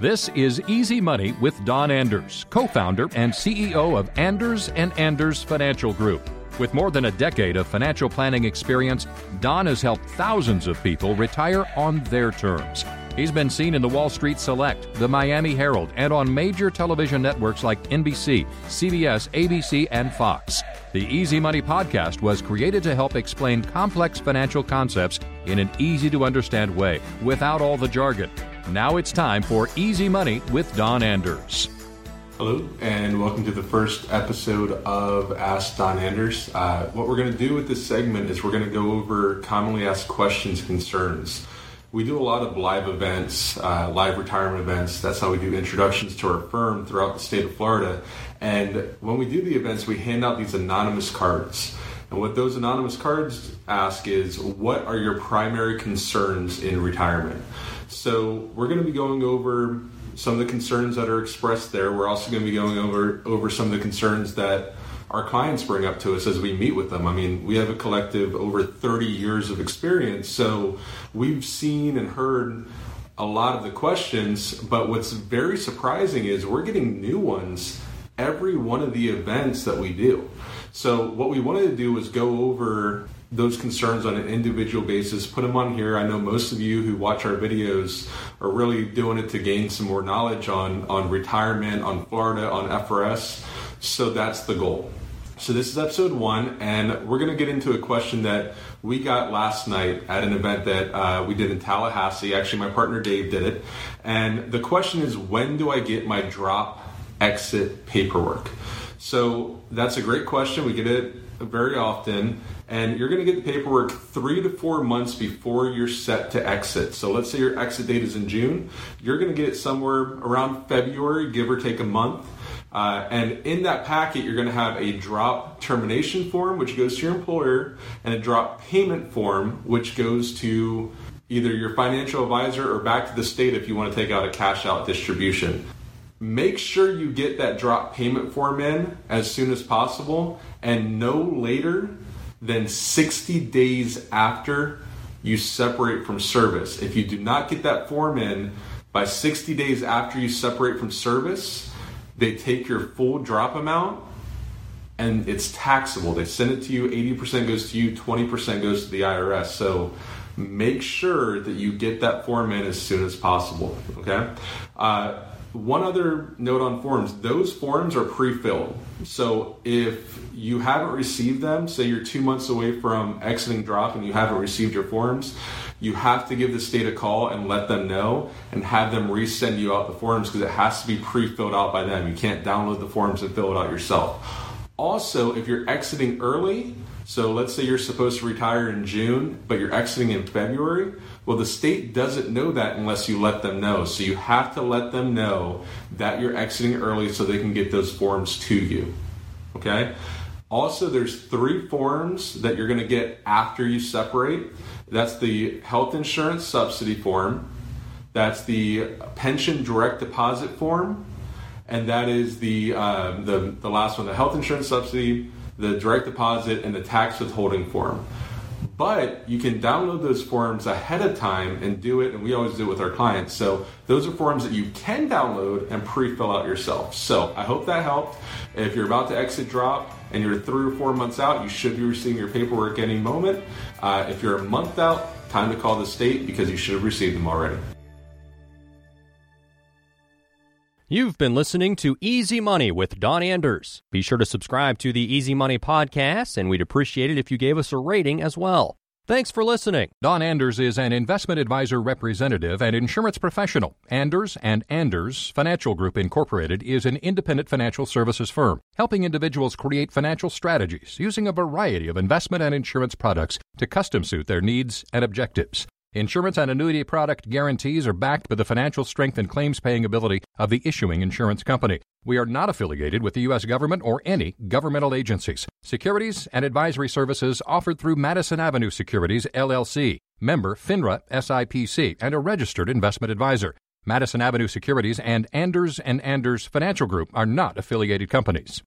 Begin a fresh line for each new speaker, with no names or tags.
This is Easy Money with Don Anders, co-founder and CEO of Anders and Anders Financial Group. With more than a decade of financial planning experience, Don has helped thousands of people retire on their terms. He's been seen in the Wall Street Select, the Miami Herald, and on major television networks like NBC, CBS, ABC, and Fox. The Easy Money podcast was created to help explain complex financial concepts in an easy to understand way without all the jargon. Now it's time for Easy Money with Don Anders.
Hello, and welcome to the first episode of Ask Don Anders. Uh, what we're going to do with this segment is we're going to go over commonly asked questions, concerns. We do a lot of live events, uh, live retirement events. That's how we do introductions to our firm throughout the state of Florida. And when we do the events, we hand out these anonymous cards. And what those anonymous cards ask is, what are your primary concerns in retirement? So we're going to be going over some of the concerns that are expressed there. We're also going to be going over over some of the concerns that our clients bring up to us as we meet with them. I mean, we have a collective over 30 years of experience, so we've seen and heard a lot of the questions, but what's very surprising is we're getting new ones every one of the events that we do. So, what we wanted to do was go over those concerns on an individual basis, put them on here. I know most of you who watch our videos are really doing it to gain some more knowledge on, on retirement, on Florida, on FRS. So that's the goal. So this is episode one, and we're going to get into a question that we got last night at an event that uh, we did in Tallahassee. Actually, my partner Dave did it, and the question is, when do I get my drop exit paperwork? So that's a great question. We get it very often, and you're going to get the paperwork three to four months before you're set to exit. So let's say your exit date is in June, you're going to get it somewhere around February, give or take a month. Uh, and in that packet, you're going to have a drop termination form, which goes to your employer, and a drop payment form, which goes to either your financial advisor or back to the state if you want to take out a cash out distribution. Make sure you get that drop payment form in as soon as possible and no later than 60 days after you separate from service. If you do not get that form in by 60 days after you separate from service, they take your full drop amount and it's taxable. They send it to you, 80% goes to you, 20% goes to the IRS. So make sure that you get that form in as soon as possible. Okay? Uh, one other note on forms those forms are pre filled. So if you haven't received them, say you're two months away from exiting drop and you haven't received your forms, you have to give the state a call and let them know and have them resend you out the forms because it has to be pre-filled out by them. You can't download the forms and fill it out yourself. Also, if you're exiting early, so let's say you're supposed to retire in June, but you're exiting in February, well, the state doesn't know that unless you let them know. So you have to let them know that you're exiting early so they can get those forms to you. Okay? Also, there's three forms that you're going to get after you separate. That's the health insurance subsidy form, that's the pension direct deposit form, and that is the, uh, the, the last one the health insurance subsidy, the direct deposit, and the tax withholding form. But you can download those forms ahead of time and do it, and we always do it with our clients. So those are forms that you can download and pre fill out yourself. So I hope that helped. If you're about to exit drop, and you're three or four months out, you should be receiving your paperwork any moment. Uh, if you're a month out, time to call the state because you should have received them already.
You've been listening to Easy Money with Don Anders. Be sure to subscribe to the Easy Money podcast, and we'd appreciate it if you gave us a rating as well. Thanks for listening. Don Anders is an investment advisor representative and insurance professional. Anders and Anders Financial Group Incorporated is an independent financial services firm helping individuals create financial strategies using a variety of investment and insurance products to custom suit their needs and objectives. Insurance and annuity product guarantees are backed by the financial strength and claims paying ability of the issuing insurance company. We are not affiliated with the U.S. government or any governmental agencies. Securities and advisory services offered through Madison Avenue Securities, LLC, member FINRA SIPC, and a registered investment advisor. Madison Avenue Securities and Anders and Anders Financial Group are not affiliated companies.